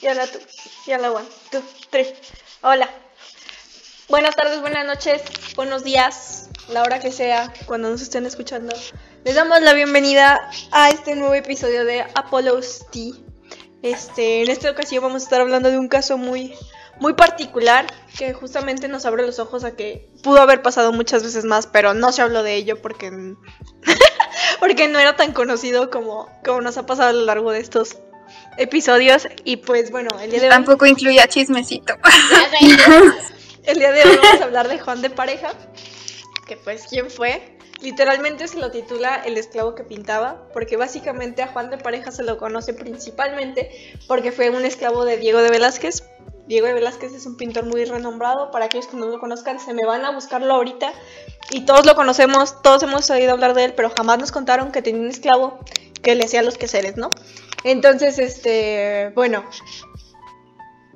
Y ahora tú. Y ahora one, two, three. Hola. Buenas tardes, buenas noches, buenos días, la hora que sea, cuando nos estén escuchando. Les damos la bienvenida a este nuevo episodio de Apollo's Tea. Este, en esta ocasión vamos a estar hablando de un caso muy, muy particular que justamente nos abre los ojos a que pudo haber pasado muchas veces más, pero no se habló de ello porque, porque no era tan conocido como, como nos ha pasado a lo largo de estos episodios. Y pues bueno, el día de hoy, Tampoco incluía chismecito. el día de hoy vamos a hablar de Juan de Pareja, que pues quién fue. Literalmente se lo titula El esclavo que pintaba, porque básicamente a Juan de Pareja se lo conoce principalmente porque fue un esclavo de Diego de Velázquez. Diego de Velázquez es un pintor muy renombrado, para aquellos que no lo conozcan se me van a buscarlo ahorita y todos lo conocemos, todos hemos oído hablar de él, pero jamás nos contaron que tenía un esclavo que le hacía los quehaceres, ¿no? Entonces, este, bueno,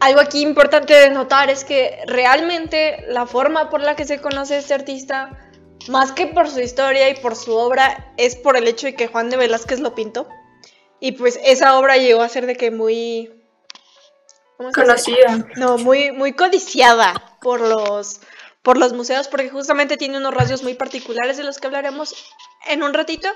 algo aquí importante de notar es que realmente la forma por la que se conoce a este artista, más que por su historia y por su obra, es por el hecho de que Juan de Velázquez lo pintó. Y pues esa obra llegó a ser de que muy... ¿cómo se dice? Conocida. No, muy, muy codiciada por los, por los museos, porque justamente tiene unos rasgos muy particulares de los que hablaremos en un ratito.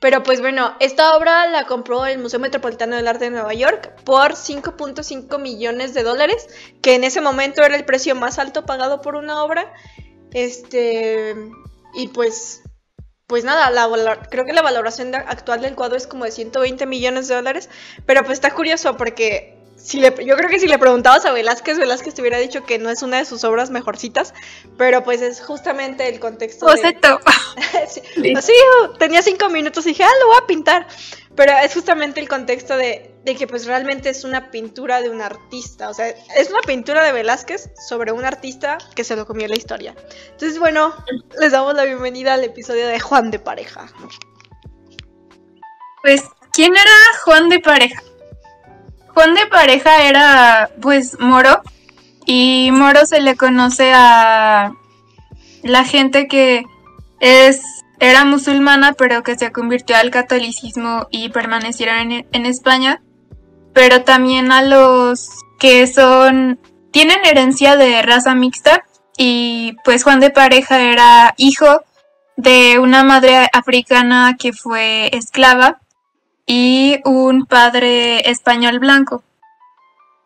Pero pues bueno, esta obra la compró el Museo Metropolitano del Arte de Nueva York por 5.5 millones de dólares, que en ese momento era el precio más alto pagado por una obra. Este, y pues, pues nada, la, valor- creo que la valoración actual del cuadro es como de 120 millones de dólares, pero pues está curioso porque si le, yo creo que si le preguntabas a Velázquez, Velázquez te hubiera dicho que no es una de sus obras mejorcitas, pero pues es justamente el contexto de... Boceto. sí, sí, tenía cinco minutos y dije, ah, lo voy a pintar. Pero es justamente el contexto de, de que pues realmente es una pintura de un artista. O sea, es una pintura de Velázquez sobre un artista que se lo comió la historia. Entonces, bueno, les damos la bienvenida al episodio de Juan de Pareja. Pues, ¿quién era Juan de Pareja? Juan de Pareja era, pues, moro. Y moro se le conoce a la gente que es era musulmana, pero que se convirtió al catolicismo y permanecieron en, España. Pero también a los que son tienen herencia de raza mixta. Y pues Juan de Pareja era hijo de una madre africana que fue esclava y un padre español blanco.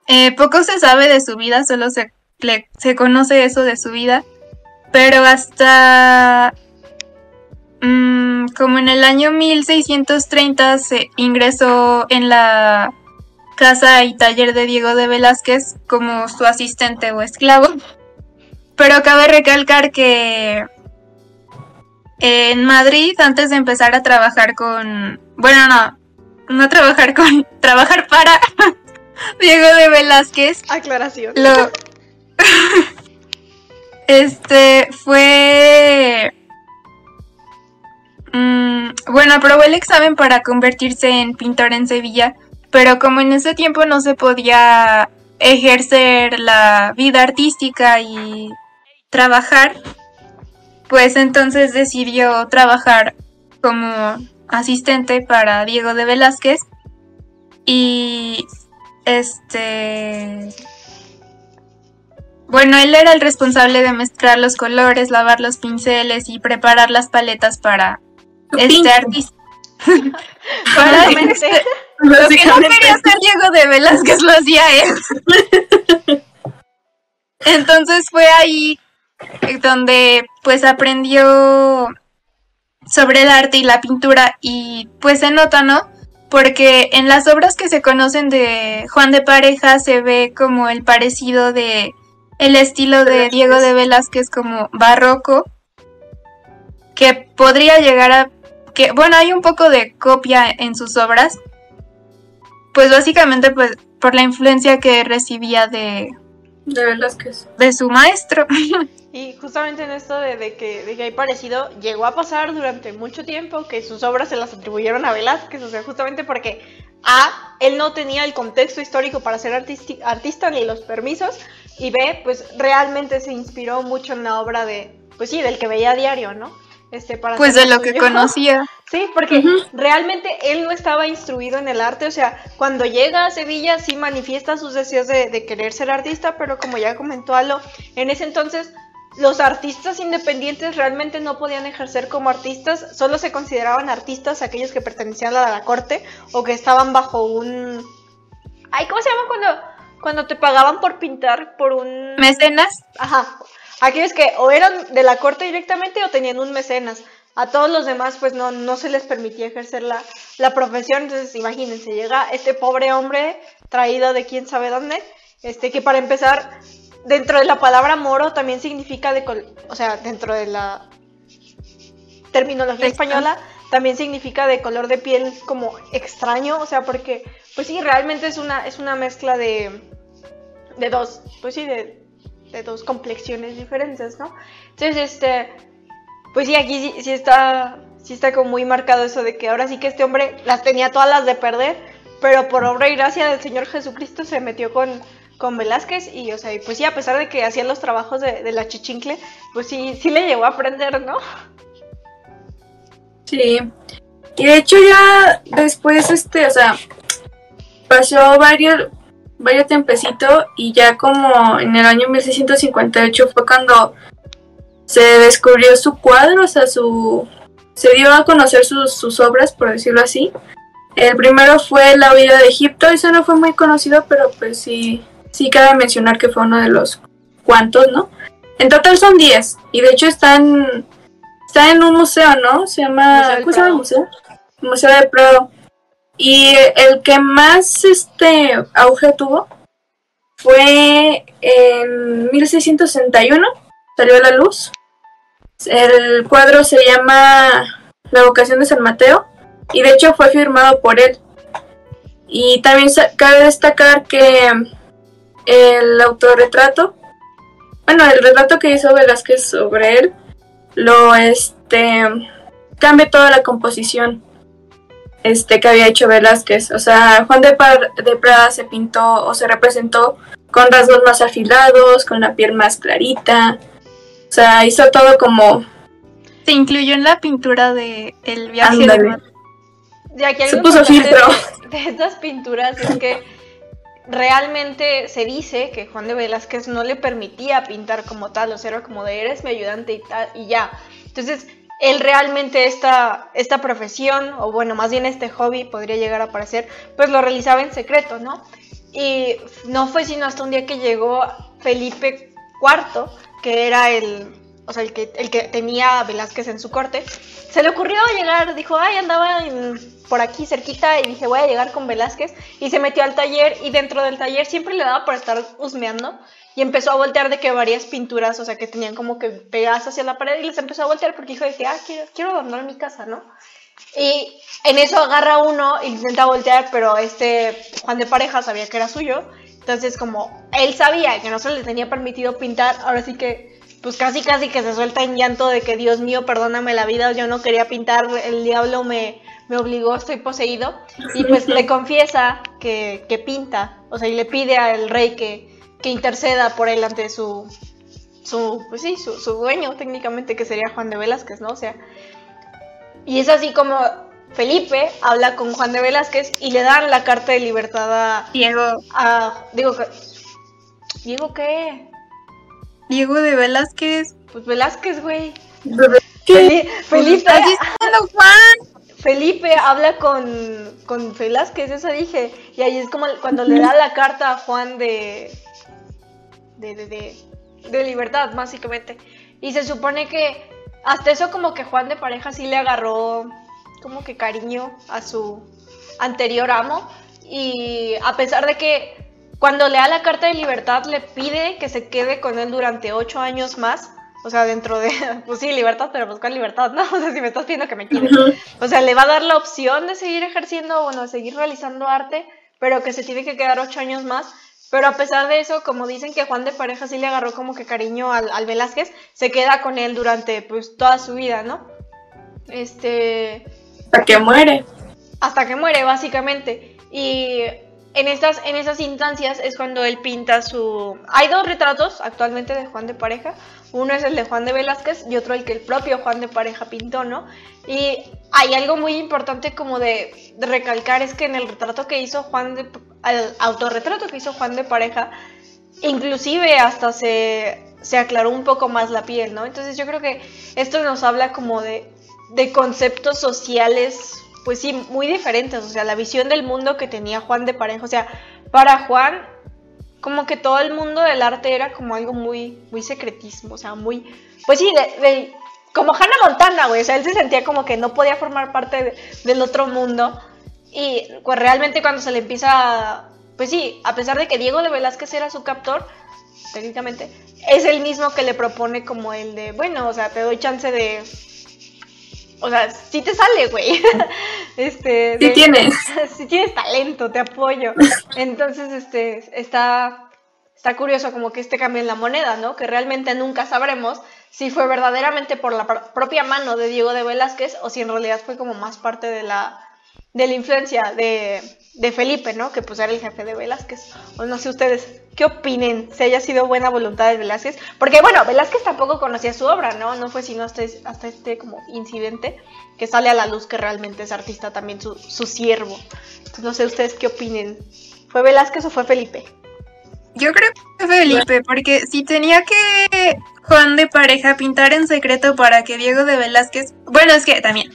Eh, poco se sabe de su vida, solo se, le- se conoce eso de su vida, pero hasta mm, como en el año 1630 se ingresó en la casa y taller de Diego de Velázquez como su asistente o esclavo. Pero cabe recalcar que en Madrid, antes de empezar a trabajar con. Bueno, no. No trabajar con. Trabajar para Diego de Velázquez. Aclaración. Lo. este fue. Mm, bueno, aprobó el examen para convertirse en pintor en Sevilla, pero como en ese tiempo no se podía ejercer la vida artística y trabajar, pues entonces decidió trabajar como asistente para Diego de Velázquez y este bueno, él era el responsable de mezclar los colores, lavar los pinceles y preparar las paletas para este artista. para este- lo que no quería hacer Diego de Velázquez lo hacía él. Entonces fue ahí donde pues aprendió sobre el arte y la pintura y pues se nota, ¿no? Porque en las obras que se conocen de Juan de Pareja se ve como el parecido de el estilo de. Diego de Velázquez como barroco que podría llegar a que bueno, hay un poco de copia en sus obras. Pues básicamente pues por la influencia que recibía de De Velázquez. de su maestro. Y justamente en esto de, de que, de que hay parecido, llegó a pasar durante mucho tiempo que sus obras se las atribuyeron a Velázquez, o sea, justamente porque A, él no tenía el contexto histórico para ser artista ni los permisos, y B, pues realmente se inspiró mucho en la obra de, pues sí, del que veía a diario, ¿no? Este, para pues de lo que conocía. Sí, porque realmente él no estaba instruido en el arte, o sea, cuando llega a Sevilla sí manifiesta sus deseos de, de querer ser artista, pero como ya comentó Alo, en ese entonces los artistas independientes realmente no podían ejercer como artistas, solo se consideraban artistas aquellos que pertenecían a la corte o que estaban bajo un... Ay, ¿cómo se llama cuando, cuando te pagaban por pintar por un... Mecenas. Ajá. Aquellos que o eran de la corte directamente o tenían un mecenas. A todos los demás pues no, no se les permitía ejercer la, la profesión. Entonces imagínense, llega este pobre hombre traído de quién sabe dónde, este que para empezar dentro de la palabra moro también significa de o sea, dentro de la terminología española también significa de color de piel como extraño, o sea, porque pues sí, realmente es una es una mezcla de de dos, pues sí, de, de dos complexiones diferentes, ¿no? Entonces, este pues sí, aquí sí, sí está sí está como muy marcado eso de que ahora sí que este hombre las tenía todas las de perder, pero por obra y gracia del Señor Jesucristo se metió con con Velázquez y, o sea, pues sí, a pesar de que hacía los trabajos de, la chichincle, pues sí, sí le llegó a aprender, ¿no? Sí. Y de hecho ya después, este, o sea, pasó varios, varios y ya como en el año 1658 fue cuando se descubrió su cuadro, o sea, su... se dio a conocer sus, sus obras, por decirlo así. El primero fue La huida de Egipto, eso no fue muy conocido, pero pues sí, sí cabe mencionar que fue uno de los cuantos, ¿no? En total son 10 y de hecho están está en un museo, ¿no? Se llama ¿cómo se llama el museo? Museo de Prado. Y el que más este auge tuvo fue en 1661, salió a la luz. El cuadro se llama La vocación de San Mateo y de hecho fue firmado por él. Y también cabe destacar que el autorretrato, bueno, el retrato que hizo Velázquez sobre él, lo este cambia toda la composición este que había hecho Velázquez. O sea, Juan de, de Prada se pintó o se representó con rasgos más afilados, con la piel más clarita. O sea, hizo todo como se incluyó en la pintura de El viaje de Ya que se puso filtro. de estas pinturas es que realmente se dice que Juan de Velázquez no le permitía pintar como tal, o sea, era como de eres mi ayudante y tal, y ya. Entonces, él realmente esta, esta profesión, o bueno, más bien este hobby podría llegar a aparecer, pues lo realizaba en secreto, ¿no? Y no fue sino hasta un día que llegó Felipe IV, que era el, o sea, el que, el que tenía a Velázquez en su corte, se le ocurrió llegar, dijo, ay, andaba por aquí cerquita y dije, voy a llegar con Velázquez. Y se metió al taller y dentro del taller siempre le daba por estar husmeando. Y empezó a voltear de que varias pinturas, o sea, que tenían como que pegadas hacia la pared y les empezó a voltear porque dijo que, ah, quiero, quiero abandonar mi casa, ¿no? Y en eso agarra uno y intenta voltear, pero este Juan de Pareja sabía que era suyo. Entonces, como él sabía que no se le tenía permitido pintar, ahora sí que pues casi casi que se suelta en llanto de que Dios mío, perdóname la vida, yo no quería pintar, el diablo me, me obligó, estoy poseído. Y pues le confiesa que, que, pinta, o sea, y le pide al rey que, que interceda por él ante su, su pues sí, su, su, dueño técnicamente, que sería Juan de Velázquez, ¿no? O sea, y es así como Felipe habla con Juan de Velázquez y le dan la carta de libertad a Diego. A, digo, ¿Diego qué? Diego de Velázquez. Pues Velázquez, güey. ¿Qué? Felipe. Juan? Felipe habla con, con Velázquez, eso dije. Y ahí es como cuando le da la carta a Juan de. de, de, de, de libertad, básicamente. Y se supone que hasta eso, como que Juan de pareja sí le agarró como que cariño a su anterior amo. Y a pesar de que cuando le da la carta de libertad, le pide que se quede con él durante ocho años más. O sea, dentro de, pues sí, libertad, pero buscar libertad, ¿no? O sea, si me estás pidiendo que me quede. O sea, le va a dar la opción de seguir ejerciendo, bueno, de seguir realizando arte, pero que se tiene que quedar ocho años más. Pero a pesar de eso, como dicen que Juan de Pareja sí le agarró como que cariño al, al Velázquez, se queda con él durante pues toda su vida, ¿no? Este... Hasta que muere. Hasta que muere, básicamente. Y en estas, en esas instancias es cuando él pinta su... Hay dos retratos actualmente de Juan de Pareja. Uno es el de Juan de Velázquez y otro el que el propio Juan de Pareja pintó, ¿no? Y hay algo muy importante como de, recalcar es que en el retrato que hizo Juan de... El autorretrato que hizo Juan de Pareja, inclusive hasta se, se aclaró un poco más la piel, ¿no? Entonces yo creo que esto nos habla como de, de conceptos sociales pues sí, muy diferentes, o sea, la visión del mundo que tenía Juan de Pareja, o sea, para Juan, como que todo el mundo del arte era como algo muy, muy secretismo, o sea, muy, pues sí, de, como Hannah Montana, güey, o sea, él se sentía como que no podía formar parte del otro mundo, y pues realmente cuando se le empieza, pues sí, a pesar de que Diego de Velázquez era su captor, técnicamente, es el mismo que le propone como el de, bueno, o sea, te doy chance de o sea, sí te sale, güey. este, sí tienes. sí tienes talento, te apoyo. Entonces, este, está, está curioso como que este cambio en la moneda, ¿no? Que realmente nunca sabremos si fue verdaderamente por la propia mano de Diego de Velázquez o si en realidad fue como más parte de la, de la influencia de, de Felipe, ¿no? Que pues era el jefe de Velázquez. O no sé ustedes, ¿qué opinen? Si haya sido buena voluntad de Velázquez. Porque bueno, Velázquez tampoco conocía su obra, ¿no? No fue sino hasta, este como incidente que sale a la luz que realmente es artista también su, su siervo. Entonces no sé ustedes qué opinen. ¿Fue Velázquez o fue Felipe? Yo creo que fue Felipe, porque si tenía que Juan de pareja pintar en secreto para que Diego de Velázquez, bueno, es que también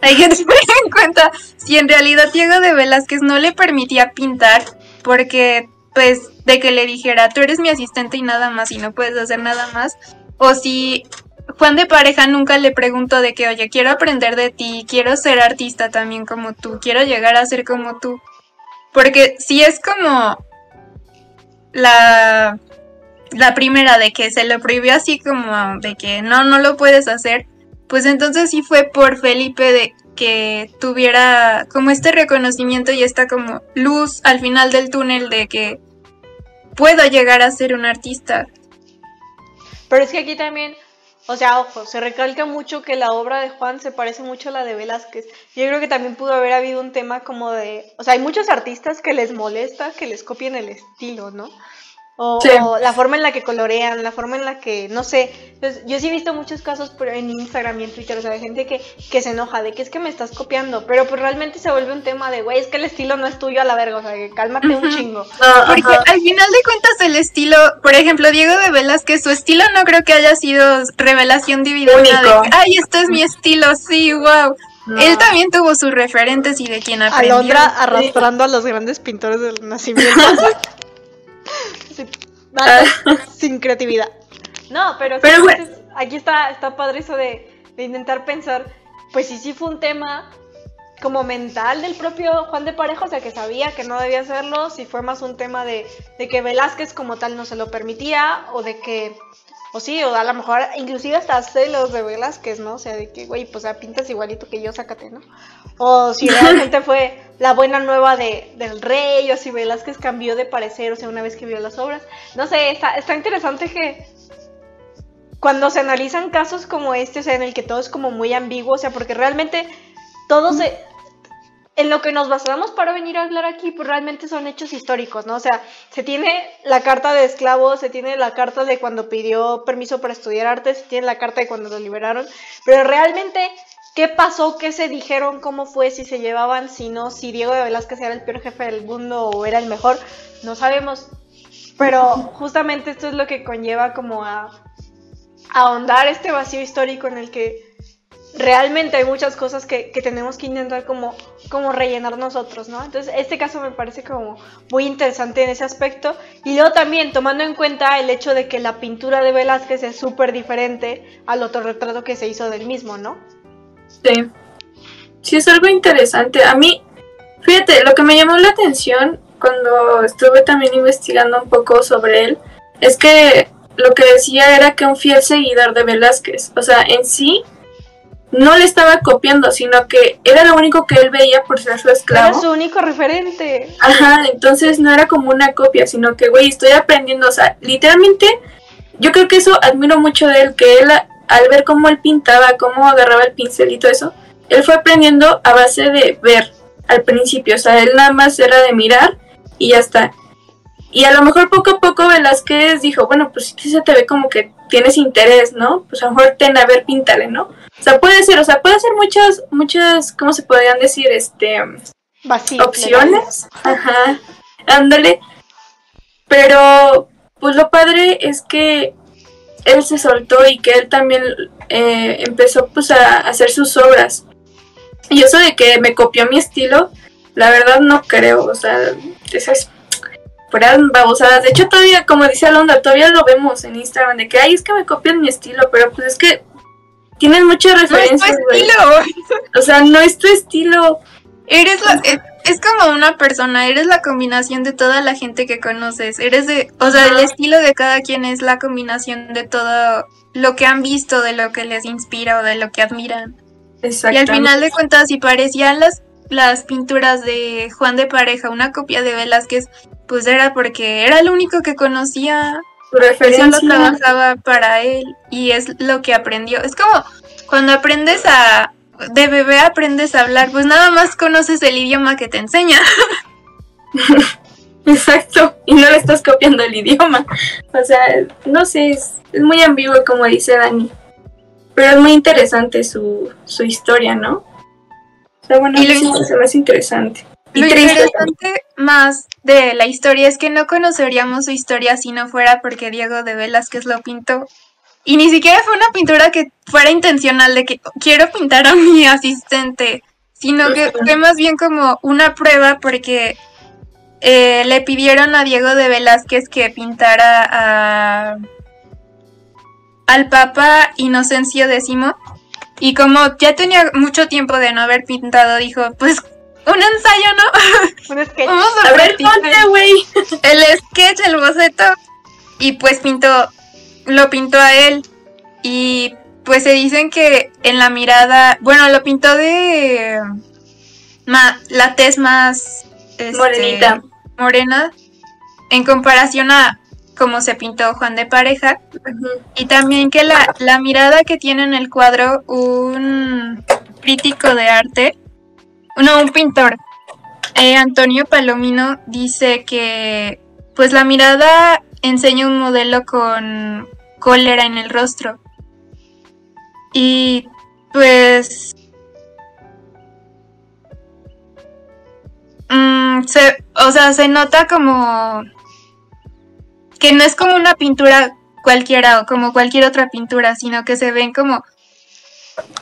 hay que tener en cuenta si en realidad Diego de Velázquez no le permitía pintar porque pues de que le dijera tú eres mi asistente y nada más y no puedes hacer nada más o si Juan de pareja nunca le preguntó de que oye quiero aprender de ti quiero ser artista también como tú quiero llegar a ser como tú porque si es como la la primera de que se lo prohibió así como de que no no lo puedes hacer pues entonces sí fue por Felipe de que tuviera como este reconocimiento y esta como luz al final del túnel de que puedo llegar a ser un artista. Pero es que aquí también, o sea, ojo, se recalca mucho que la obra de Juan se parece mucho a la de Velázquez. Yo creo que también pudo haber habido un tema como de, o sea, hay muchos artistas que les molesta que les copien el estilo, ¿no? O, la forma en la que colorean, la forma en la que, no sé. Pues, yo sí he visto muchos casos en Instagram y en Twitter, o sea, de gente que, que se enoja de que es que me estás copiando, pero pues realmente se vuelve un tema de, güey, es que el estilo no es tuyo a la verga, o sea, que cálmate un chingo. Porque al final de cuentas el estilo, por ejemplo, Diego de Velázquez, su estilo no creo que haya sido revelación divina de, ay, este es mi estilo, sí, wow. Él también tuvo sus referentes y de quien aprendió. Alondra arrastrando a los grandes pintores del nacimiento. Ah. sin creatividad. No, pero, aquí está, está padre eso de, intentar pensar, pues si sí fue un tema como mental del propio Juan de Pareja, o sea, que sabía que no debía hacerlo, si fue más un tema de, de que Velázquez como tal no se lo permitía, o de que o sí, o a lo mejor inclusive hasta celos de Velázquez, ¿no? O sea, de que, güey, pues pintas igualito que yo, sácate, ¿no? O si realmente fue la buena nueva de, del rey, o si Velázquez cambió de parecer, o sea, una vez que vio las obras. No sé, está, está interesante que cuando se analizan casos como este, o sea, en el que todo es como muy ambiguo, o sea, porque realmente todo se en lo que nos basamos para venir a hablar aquí, pues realmente son hechos históricos, ¿no? O sea, se tiene la carta de esclavos, se tiene la carta de cuando pidió permiso para estudiar arte, se tiene la carta de cuando lo liberaron, pero realmente, ¿qué pasó? ¿Qué se dijeron? ¿Cómo fue? Si se llevaban, si no, si Diego de Velázquez era el peor jefe del mundo o era el mejor, no sabemos. Pero justamente esto es lo que conlleva como a, a ahondar este vacío histórico en el que realmente hay muchas cosas que, tenemos que intentar como, como rellenar nosotros, ¿no? Entonces, este caso me parece como muy interesante en ese aspecto. Y luego también tomando en cuenta el hecho de que la pintura de Velázquez es súper diferente al otro retrato que se hizo del mismo, ¿no? Sí. Sí, es algo interesante. A mí, fíjate, lo que me llamó la atención cuando estuve también investigando un poco sobre él, es que lo que decía era que un fiel seguidor de Velázquez, o sea, en sí no le estaba copiando, sino que era lo único que él veía por ser su esclavo. Era su único referente. Ajá, entonces no era como una copia, sino que, güey, estoy aprendiendo, o sea, literalmente, yo creo que eso admiro mucho de él, que él, al ver cómo él pintaba, cómo agarraba el pincel y todo eso, él fue aprendiendo a base de ver al principio, o sea, él nada más era de mirar y ya está. Y a lo mejor poco a poco Velázquez dijo, bueno, pues si se te ve como que tienes interés, ¿no? Pues a lo mejor ten a ver, píntale, ¿no? O sea, puede ser, o sea, puede ser muchas, muchas, ¿cómo se podrían decir? Este, opciones. Ajá, ándale. Pero, pues lo padre es que él se soltó y que él también eh, empezó pues a hacer sus obras. Y eso de que me copió mi estilo, la verdad no creo, o sea, esas fueran babosadas. De hecho, todavía, como dice Alondra, todavía lo vemos en Instagram, de que, ay, es que me copian mi estilo, pero pues es que tienes muchas referencias. No es tu estilo. O sea, no es tu estilo. Eres la, es, como una persona, eres la combinación de toda la gente que conoces. Eres de, o sea, el estilo de cada quien es la combinación de todo lo que han visto, de lo que les inspira o de lo que admiran. Y al final de cuentas, si parecían las, las pinturas de Juan de Pareja una copia de Velázquez, pues era porque era el único que conocía. Eso lo trabajaba para él y es lo que aprendió. Es como cuando aprendes a. De bebé aprendes a hablar, pues nada más conoces el idioma que te enseña. Exacto, y no le estás copiando el idioma. O sea, no sé, es, es muy ambiguo como dice Dani. Pero es muy interesante su, su historia, ¿no? O sea, bueno, y lo, se me hace interesante. Y lo interesante más de la historia es que no conoceríamos su historia si no fuera porque Diego de Velázquez lo pintó. Y ni siquiera fue una pintura que fuera intencional de que quiero pintar a mi asistente, sino que fue más bien como una prueba porque eh, le pidieron a Diego de Velázquez que pintara a al Papa Inocencio X y como ya tenía mucho tiempo de no haber pintado, dijo, pues un ensayo, ¿no? Un sketch. Vamos a, ver, ponte, güey. El sketch, el boceto. Y pues pintó, lo pintó a él. Y pues se dicen que en la mirada, bueno, lo pintó de la tez más este, morena en comparación a como se pintó Juan de Pareja. Y también que la, la mirada que tiene en el cuadro un crítico de arte no, un pintor. Eh, Antonio Palomino dice que pues la mirada enseña un modelo con cólera en el rostro. Y pues... Mm, se, o sea, se nota como que no es como una pintura cualquiera o como cualquier otra pintura, sino que se ven como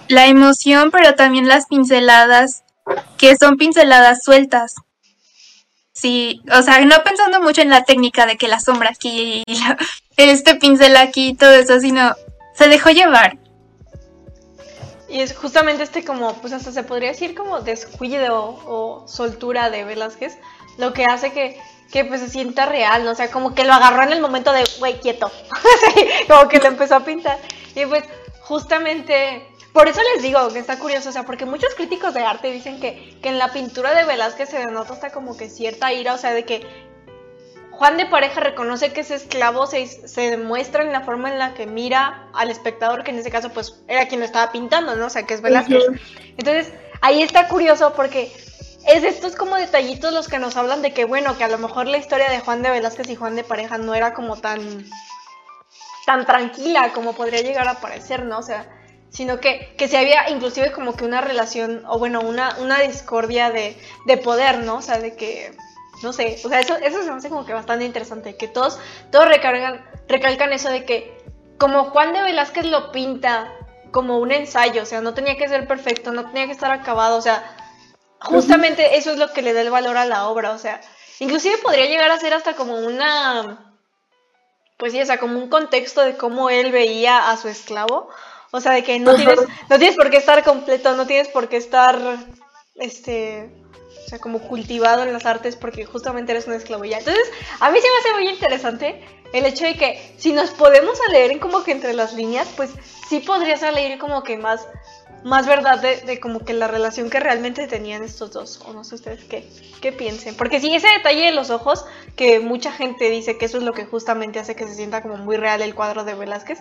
la emoción, pero también las pinceladas que son pinceladas sueltas. Sí, o sea, no pensando mucho en la técnica de que la sombra aquí y este pincel aquí y todo eso, sino se dejó llevar. Y es justamente este como, pues hasta se podría decir como descuido o, soltura de Velázquez, lo que hace que, que pues se sienta real, ¿no? O sea, como que lo agarró en el momento de, güey, quieto. como que lo empezó a pintar. Y pues justamente por eso les digo que está curioso, o sea, porque muchos críticos de arte dicen que, en la pintura de Velázquez se denota hasta como que cierta ira, o sea, de que Juan de Pareja reconoce que ese esclavo se, se, demuestra en la forma en la que mira al espectador, que en ese caso pues era quien lo estaba pintando, ¿no? O sea, que es Velázquez. Entonces, ahí está curioso porque es estos como detallitos los que nos hablan de que, bueno, que a lo mejor la historia de Juan de Velázquez y Juan de Pareja no era como tan, tan tranquila como podría llegar a parecer, ¿no? O sea, sino que, que si había inclusive como que una relación, o bueno, una, una discordia de, de poder, ¿no? O sea, de que, no sé, o sea, eso, eso se me hace como que bastante interesante, que todos, todos recargan, recalcan eso de que como Juan de Velázquez lo pinta como un ensayo, o sea, no tenía que ser perfecto, no tenía que estar acabado, o sea, justamente eso es lo que le da el valor a la obra, o sea, inclusive podría llegar a ser hasta como una, pues sí, o sea, como un contexto de cómo él veía a su esclavo, o sea, de que no tienes, no tienes por qué estar completo, no tienes por qué estar, este, sea, como cultivado en las artes porque justamente eres una esclavo ya. Entonces, a mí se me hace muy interesante el hecho de que si nos podemos leer como que entre las líneas, pues sí podrías leer como que más, más verdad de, como que la relación que realmente tenían estos dos. O no sé ustedes qué, qué piensen. Porque sí, ese detalle de los ojos, que mucha gente dice que eso es lo que justamente hace que se sienta como muy real el cuadro de Velázquez,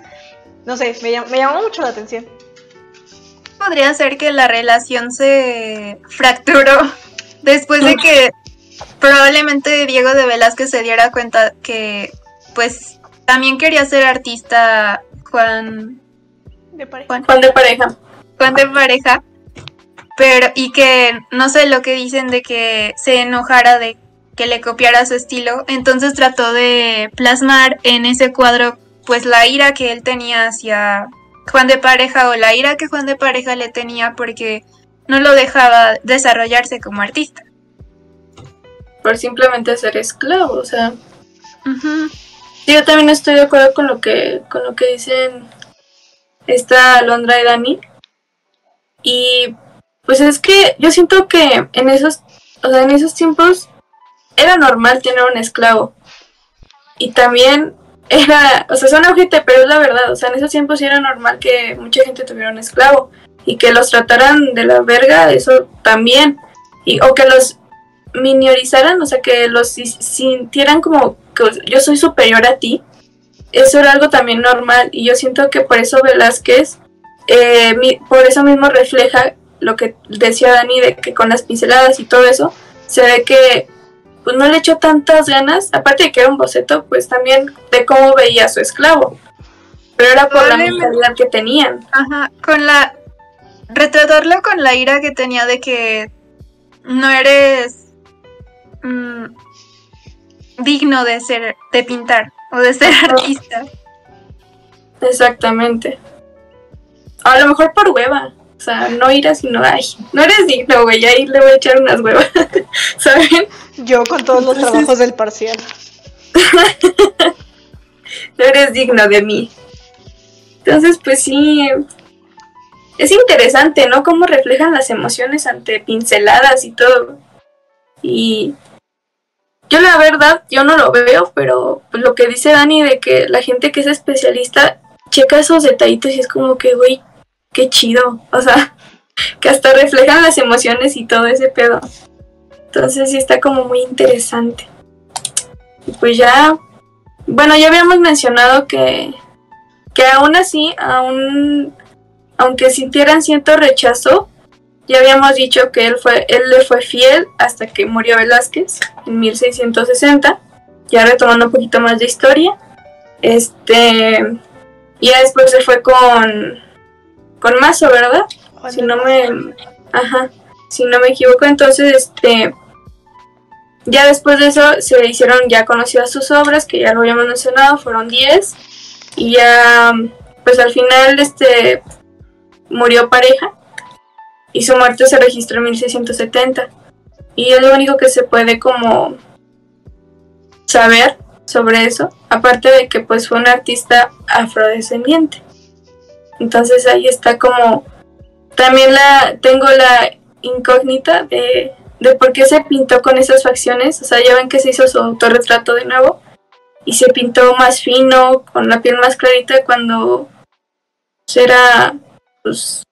no sé, me, llamó mucho la atención. Podría ser que la relación se fracturó después de que probablemente Diego de Velázquez se diera cuenta que pues también quería ser artista Juan De pareja. Juan, Juan de pareja. Juan de pareja, pero y que no sé lo que dicen de que se enojara de que le copiara su estilo, entonces trató de plasmar en ese cuadro pues la ira que él tenía hacia Juan de pareja o la ira que Juan de pareja le tenía porque no lo dejaba desarrollarse como artista. Por simplemente ser esclavo. O sea, yo también estoy de acuerdo con lo que, con lo que dicen esta Alondra y Dani. Y pues es que yo siento que en esos, o sea, en esos tiempos era normal tener un esclavo. Y también era, o sea, suena ojete, pero es la verdad. O sea, en esos tiempos sí era normal que mucha gente tuviera un esclavo. Y que los trataran de la verga, eso también. Y, o que los minorizaran, o sea, que los si- sintieran como que yo soy superior a ti. Eso era algo también normal. Y yo siento que por eso Velázquez, eh, mi- por eso mismo refleja lo que decía Dani, de que con las pinceladas y todo eso, se ve que pues no le echó tantas ganas, aparte de que era un boceto, pues también de cómo veía a su esclavo. Pero era por la mentalidad que tenían. Ajá, con la retratarlo con la ira que tenía de que no eres mm, digno de ser de pintar o de ser artista. Exactamente. A lo mejor por hueva. O sea, no ir así, no, ay, no eres digno, güey, ahí le voy a echar unas huevas, ¿saben? Yo con todos los Entonces- trabajos del parcial. No eres digno de mí. Entonces, pues sí, es interesante, ¿no? Cómo reflejan las emociones ante pinceladas y todo. Y yo la verdad, yo no lo veo, pero pues, lo que dice Dani de que la gente que es especialista checa esos detallitos y es como que, güey, qué chido. O sea, que hasta reflejan las emociones y todo ese pedo. Entonces sí está como muy interesante. Y pues ya, bueno, ya habíamos mencionado que, que aún así, aún, aunque sintieran cierto rechazo, ya habíamos dicho que él, fue, él le fue fiel hasta que murió Velázquez en 1660, ya retomando un poquito más de historia. Este, y ya después se fue con, con Mazo, ¿verdad? si no me ajá si no me equivoco entonces este ya después de eso se hicieron ya conocidas sus obras que ya lo habíamos mencionado fueron 10 y ya pues al final este murió pareja y su muerte se registró en 1670 y es lo único que se puede como saber sobre eso aparte de que pues fue un artista afrodescendiente entonces ahí está como también la tengo la incógnita de, de por qué se pintó con esas facciones. O sea, ya ven que se hizo su autorretrato de nuevo y se pintó más fino, con la piel más clarita cuando era pues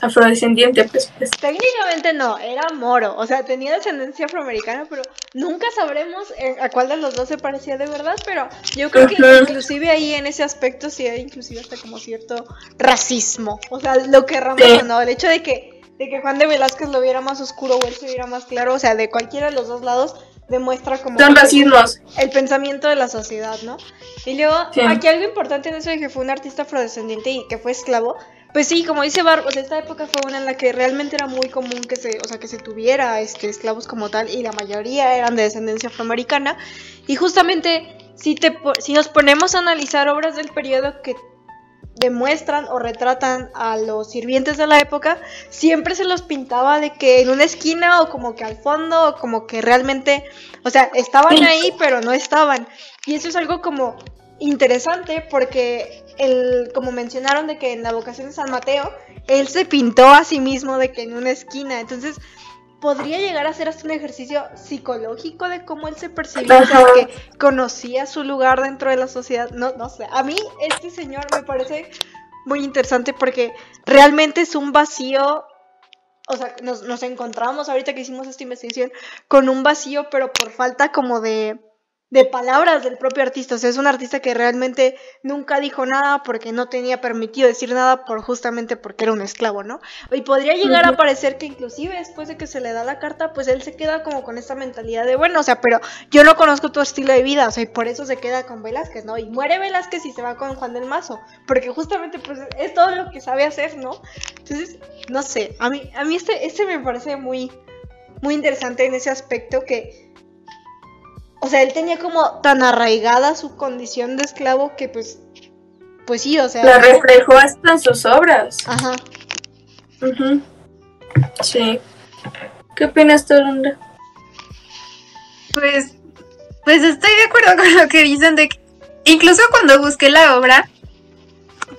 afrodescendiente, pues, pues. Técnicamente no, era moro, o sea, tenía descendencia afroamericana, pero nunca sabremos eh, a cuál de los dos se parecía de verdad, pero yo creo que inclusive ahí en ese aspecto sí hay inclusive hasta como cierto racismo, o sea, lo que Ramos Sí. no, el hecho de que, de que Juan de Velázquez lo viera más oscuro o él se viera más claro, o sea, de cualquiera de los dos lados demuestra como Son racismos. el pensamiento de la sociedad, ¿no? Y luego, Sí. aquí algo importante en eso de que fue un artista afrodescendiente y que fue esclavo, pues sí, como dice Bar, o sea, esta época fue una en la que realmente era muy común que se, o sea, que se tuviera este, esclavos como tal y la mayoría eran de descendencia afroamericana. Y justamente, si, te, si nos ponemos a analizar obras del periodo que demuestran o retratan a los sirvientes de la época, siempre se los pintaba de que en una esquina o como que al fondo o como que realmente, o sea, estaban ahí pero no estaban. Y eso es algo como interesante porque el, como mencionaron de que en la vocación de San Mateo, él se pintó a sí mismo de que en una esquina, entonces podría llegar a ser hasta un ejercicio psicológico de cómo él se percibía, o sea, que conocía su lugar dentro de la sociedad. No, no sé. A mí este señor me parece muy interesante porque realmente es un vacío. O sea, nos, nos encontramos ahorita que hicimos esta investigación con un vacío, pero por falta como de, de palabras del propio artista. O sea, es un artista que realmente nunca dijo nada porque no tenía permitido decir nada por justamente porque era un esclavo, ¿no? Y podría llegar a parecer que inclusive después de que se le da la carta, pues él se queda como con esta mentalidad de, bueno, o sea, pero yo no conozco tu estilo de vida, o sea, y por eso se queda con Velázquez, ¿no? Y muere Velázquez y se va con Juan del Mazo, porque justamente pues es todo lo que sabe hacer, ¿no? Entonces, no sé, a mí, a mí este, este me parece muy, muy interesante en ese aspecto que o sea, él tenía como tan arraigada su condición de esclavo que pues, pues sí, o sea... La reflejó hasta en sus obras. Ajá. Sí. ¿Qué opinas tú, Londra? Pues, pues estoy de acuerdo con lo que dicen de que incluso cuando busqué la obra,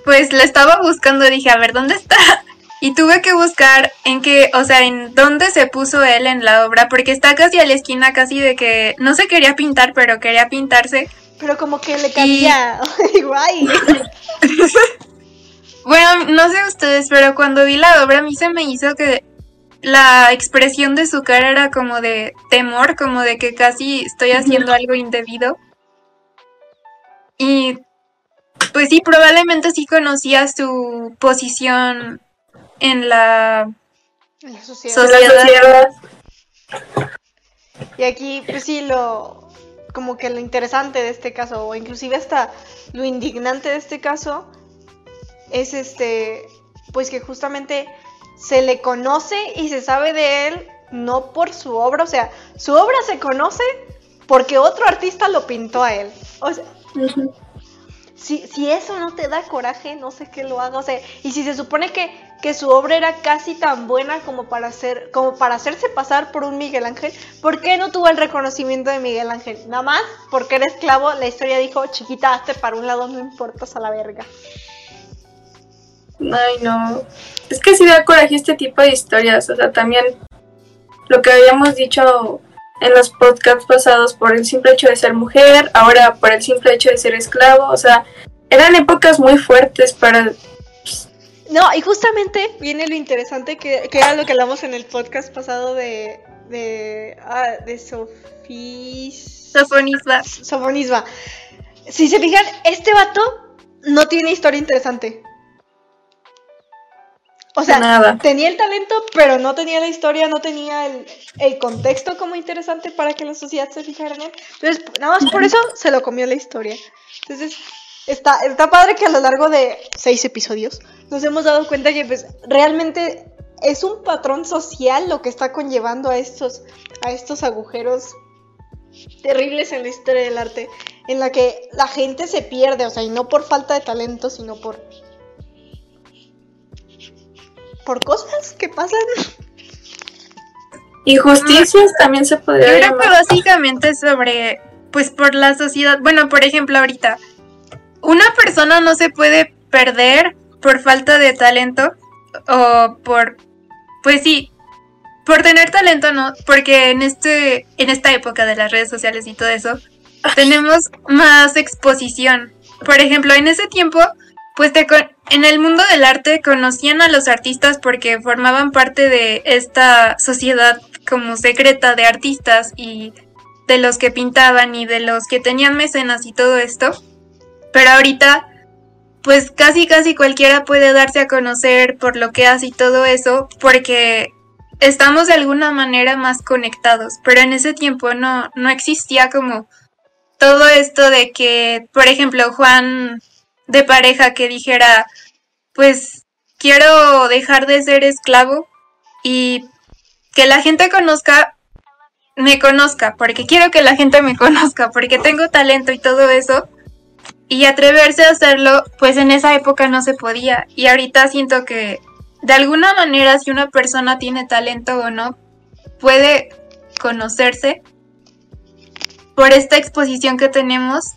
pues la estaba buscando, dije, a ver, ¿dónde está? Y tuve que buscar en qué, o sea, en dónde se puso él en la obra, porque está casi a la esquina casi de que no se quería pintar, pero quería pintarse. Pero como que le caía igual. bueno, no sé ustedes, pero cuando vi la obra a mí se me hizo que la expresión de su cara era como de temor, como de que casi estoy haciendo algo indebido. Y pues sí, probablemente sí conocía su posición en la, sociedad. Y aquí, pues sí, lo como que lo interesante de este caso, o inclusive hasta lo indignante de este caso, es este, pues que justamente se le conoce y se sabe de él no por su obra, o sea, su obra se conoce porque otro artista lo pintó a él. O sea, si, si eso no te da coraje, no sé qué lo haga. O sea, y si se supone que que su obra era casi tan buena como para, hacer, como para hacerse pasar por un Miguel Ángel, ¿por qué no tuvo el reconocimiento de Miguel Ángel? Nada más porque era esclavo, la historia dijo, chiquita, hazte para un lado, no importas a la verga. Ay, no. Es que sí da coraje este tipo de historias, o sea, también lo que habíamos dicho en los podcasts pasados por el simple hecho de ser mujer, ahora por el simple hecho de ser esclavo, o sea, eran épocas muy fuertes para no, y justamente viene lo interesante que, que era lo que hablamos en el podcast pasado de. de. Ah, de Sofís. Sofonisba. Sofonisba. Si se fijan, este vato no tiene historia interesante. O sea, Nada. tenía el talento, pero no tenía la historia, no tenía el, el, contexto como interesante para que la sociedad se fijara en él. Entonces, nada más por eso se lo comió la historia. Entonces, está, está padre que a lo largo de seis episodios nos hemos dado cuenta que pues realmente es un patrón social lo que está conllevando a estos, a estos agujeros terribles en la historia del arte, en la que la gente se pierde, o sea, y no por falta de talento, sino por por cosas que pasan. Injusticias también se podría Yo creo que básicamente sobre, pues por la sociedad, bueno, por ejemplo, ahorita, una persona no se puede perder por falta de talento o por, pues sí, por tener talento, ¿no? Porque en, este, en esta época de las redes sociales y todo eso, tenemos más exposición. Por ejemplo, en ese tiempo, pues te en el mundo del arte conocían a los artistas porque formaban parte de esta sociedad como secreta de artistas y de los que pintaban y de los que tenían mecenas y todo esto. Pero ahorita pues casi casi cualquiera puede darse a conocer por lo que hace y todo eso, porque estamos de alguna manera más conectados, pero en ese tiempo no, no existía como todo esto de que, por ejemplo, Juan de pareja que dijera, pues quiero dejar de ser esclavo y que la gente conozca, me conozca, porque quiero que la gente me conozca, porque tengo talento y todo eso, y atreverse a hacerlo, pues en esa época no se podía. Y ahorita siento que de alguna manera si una persona tiene talento o no, puede conocerse por esta exposición que tenemos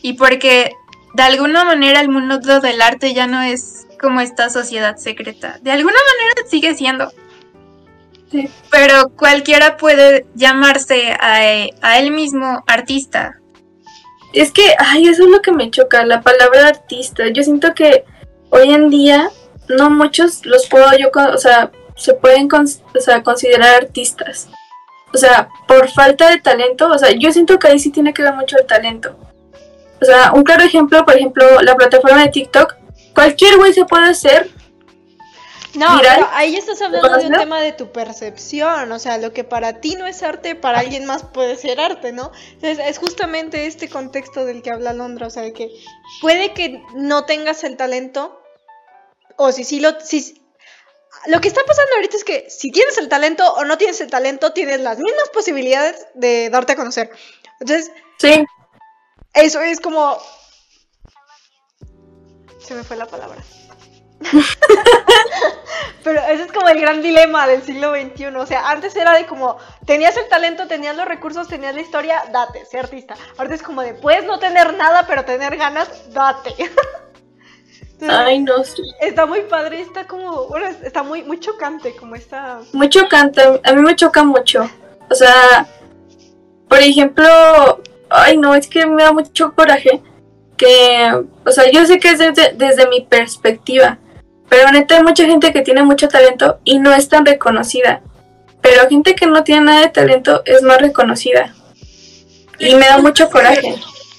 y porque de alguna manera el mundo del arte ya no es como esta sociedad secreta. De alguna manera sigue siendo. Pero cualquiera puede llamarse a, a él mismo artista es que, ay, eso es lo que me choca, la palabra artista. Yo siento que hoy en día no muchos los puedo yo, o sea, se pueden considerar artistas. o sea, por falta de talento, o sea, yo siento que ahí sí tiene que ver mucho el talento. O sea, un claro ejemplo, por ejemplo, la plataforma de TikTok, cualquier güey se puede hacer no, pero ahí estás hablando de un tema de tu percepción, o sea, lo que para ti no es arte, para alguien más puede ser arte, ¿no? Entonces, es justamente este contexto del que habla Londra, o sea, que puede que no tengas el talento, o si sí lo... Si, lo que está pasando ahorita es que si tienes el talento o no tienes el talento, tienes las mismas posibilidades de darte a conocer. Entonces, sí. Eso es como... Se me fue la palabra. Pero ese es como el gran dilema del siglo XXI. O sea, antes era de como, tenías el talento, tenías los recursos, tenías la historia, date, sé artista. Ahora es como de, puedes no tener nada, pero tener ganas, date. Ay, no, sí. Está muy padre, está como, bueno, está muy, muy chocante, como está... Muy chocante, a mí me choca mucho. O sea, por ejemplo, ay, no, es que me da mucho coraje que, o sea, yo sé que es desde mi perspectiva, pero neta hay mucha gente que tiene mucho talento y no es tan reconocida. Pero gente que no tiene nada de talento es más reconocida. Y me da mucho coraje.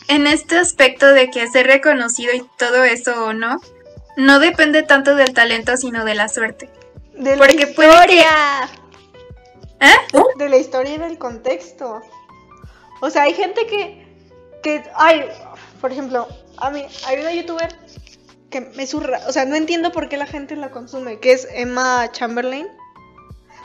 En este aspecto de que ser reconocido y todo eso o no, no depende tanto del talento, sino de la suerte. De la historia. ¿Eh? De la historia y del contexto. O sea, hay gente que, que, ay, por ejemplo, a mí, hay una youtuber que me surra, o sea, no entiendo por qué la gente la consume, que es Emma Chamberlain.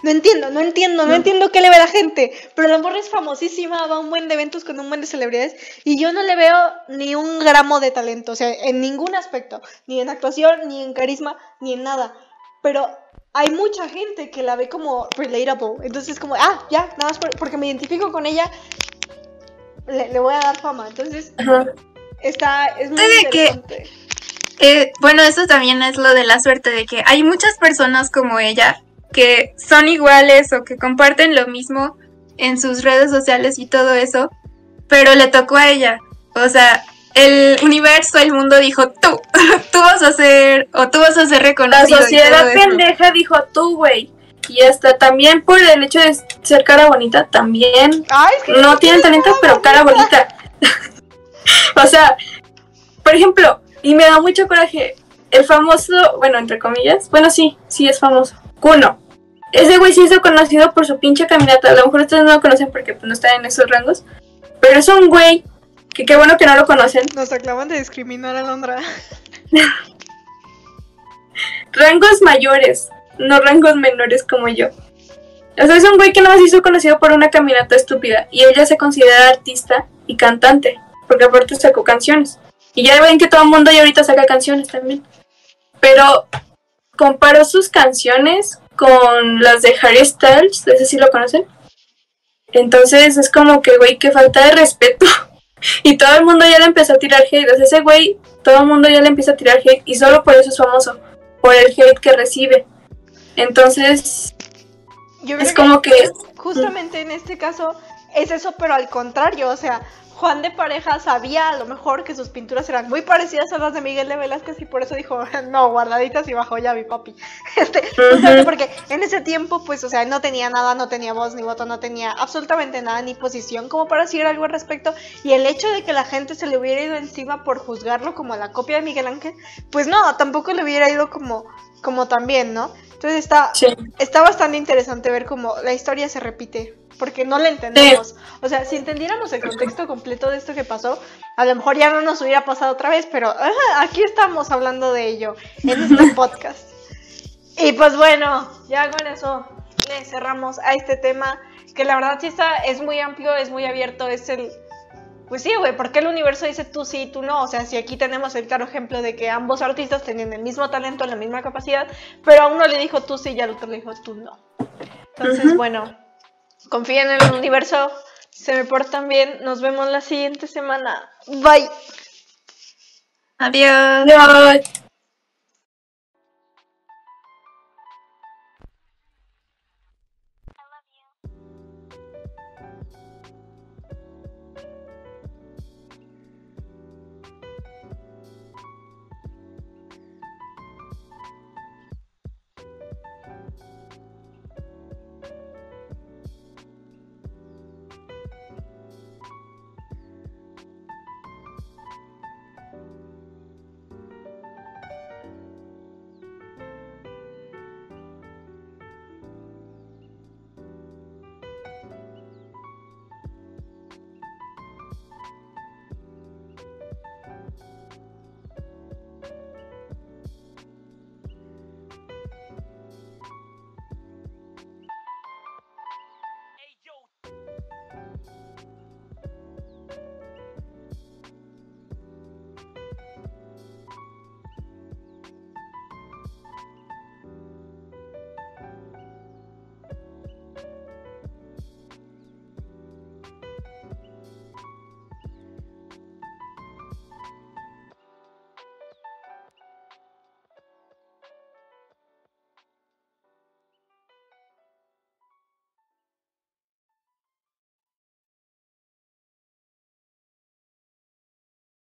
No entiendo, no entiendo, no, entiendo qué le ve la gente. Pero la morra es famosísima, va a un buen de eventos con un buen de celebridades. Y yo no le veo ni un gramo de talento, o sea, en ningún aspecto. Ni en actuación, ni en carisma, ni en nada. Pero hay mucha gente que la ve como relatable. Entonces es como, ah, ya, nada más porque me identifico con ella, le, voy a dar fama. Entonces, está, es muy interesante. Eh, bueno, eso también es lo de la suerte, de que hay muchas personas como ella que son iguales o que comparten lo mismo en sus redes sociales y todo eso, pero le tocó a ella. O sea, el universo, el mundo dijo, tú, tú vas a ser, o tú vas a ser reconocido. La sociedad pendeja dijo, tú, güey. Y hasta también por el hecho de ser cara bonita, también. no tienen talento, pero cara bonita. o sea, por ejemplo, y me da mucho coraje. El famoso, bueno, entre comillas, bueno, sí, sí es famoso. Kuno. Ese güey sí hizo conocido por su pinche caminata. A lo mejor ustedes no lo conocen porque pues, no está en esos rangos. Pero es un güey que qué bueno que no lo conocen. Nos acaban de discriminar a Londra. rangos mayores, no rangos menores como yo. O sea, es un güey que no se hizo conocido por una caminata estúpida. Y ella se considera artista y cantante. Porque aparte sacó canciones. Y ya ven que todo el mundo ya ahorita saca canciones también. Pero comparó sus canciones con las de Harry Styles, ese sí lo conocen. Entonces es como que, güey, que falta de respeto. y todo el mundo ya le empezó a tirar hate. O sea, ese güey, todo el mundo ya le empieza a tirar hate y solo por eso es famoso. Por el hate que recibe. Entonces, es como que... Justamente en este caso es eso, pero al contrario. O sea, Juan de Pareja sabía a lo mejor que sus pinturas eran muy parecidas a las de Miguel de Velázquez y por eso dijo, no, guardaditas y bajó ya mi papi. Este, porque en ese tiempo, pues, o sea, no tenía nada, no tenía voz ni voto, no tenía absolutamente nada ni posición como para decir algo al respecto. Y el hecho de que la gente se le hubiera ido encima por juzgarlo como la copia de Miguel Ángel, pues no, tampoco le hubiera ido como, como también, ¿no? Entonces está, está bastante interesante ver cómo la historia se repite porque no le entendemos. O sea, si entendiéramos el contexto completo de esto que pasó, a lo mejor ya no nos hubiera pasado otra vez, pero aquí estamos hablando de ello en este podcast. Y pues bueno, ya con eso le cerramos a este tema, que la verdad sí está, es muy amplio, es muy abierto, es el... Pues sí, güey, ¿por qué el universo dice tú sí y tú no? O sea, si aquí tenemos el claro ejemplo de que ambos artistas tenían el mismo talento, la misma capacidad, pero a uno le dijo tú sí y al otro le dijo tú no. Entonces, bueno, confíen en el universo, se me portan bien, nos vemos la siguiente semana. Bye. Adiós.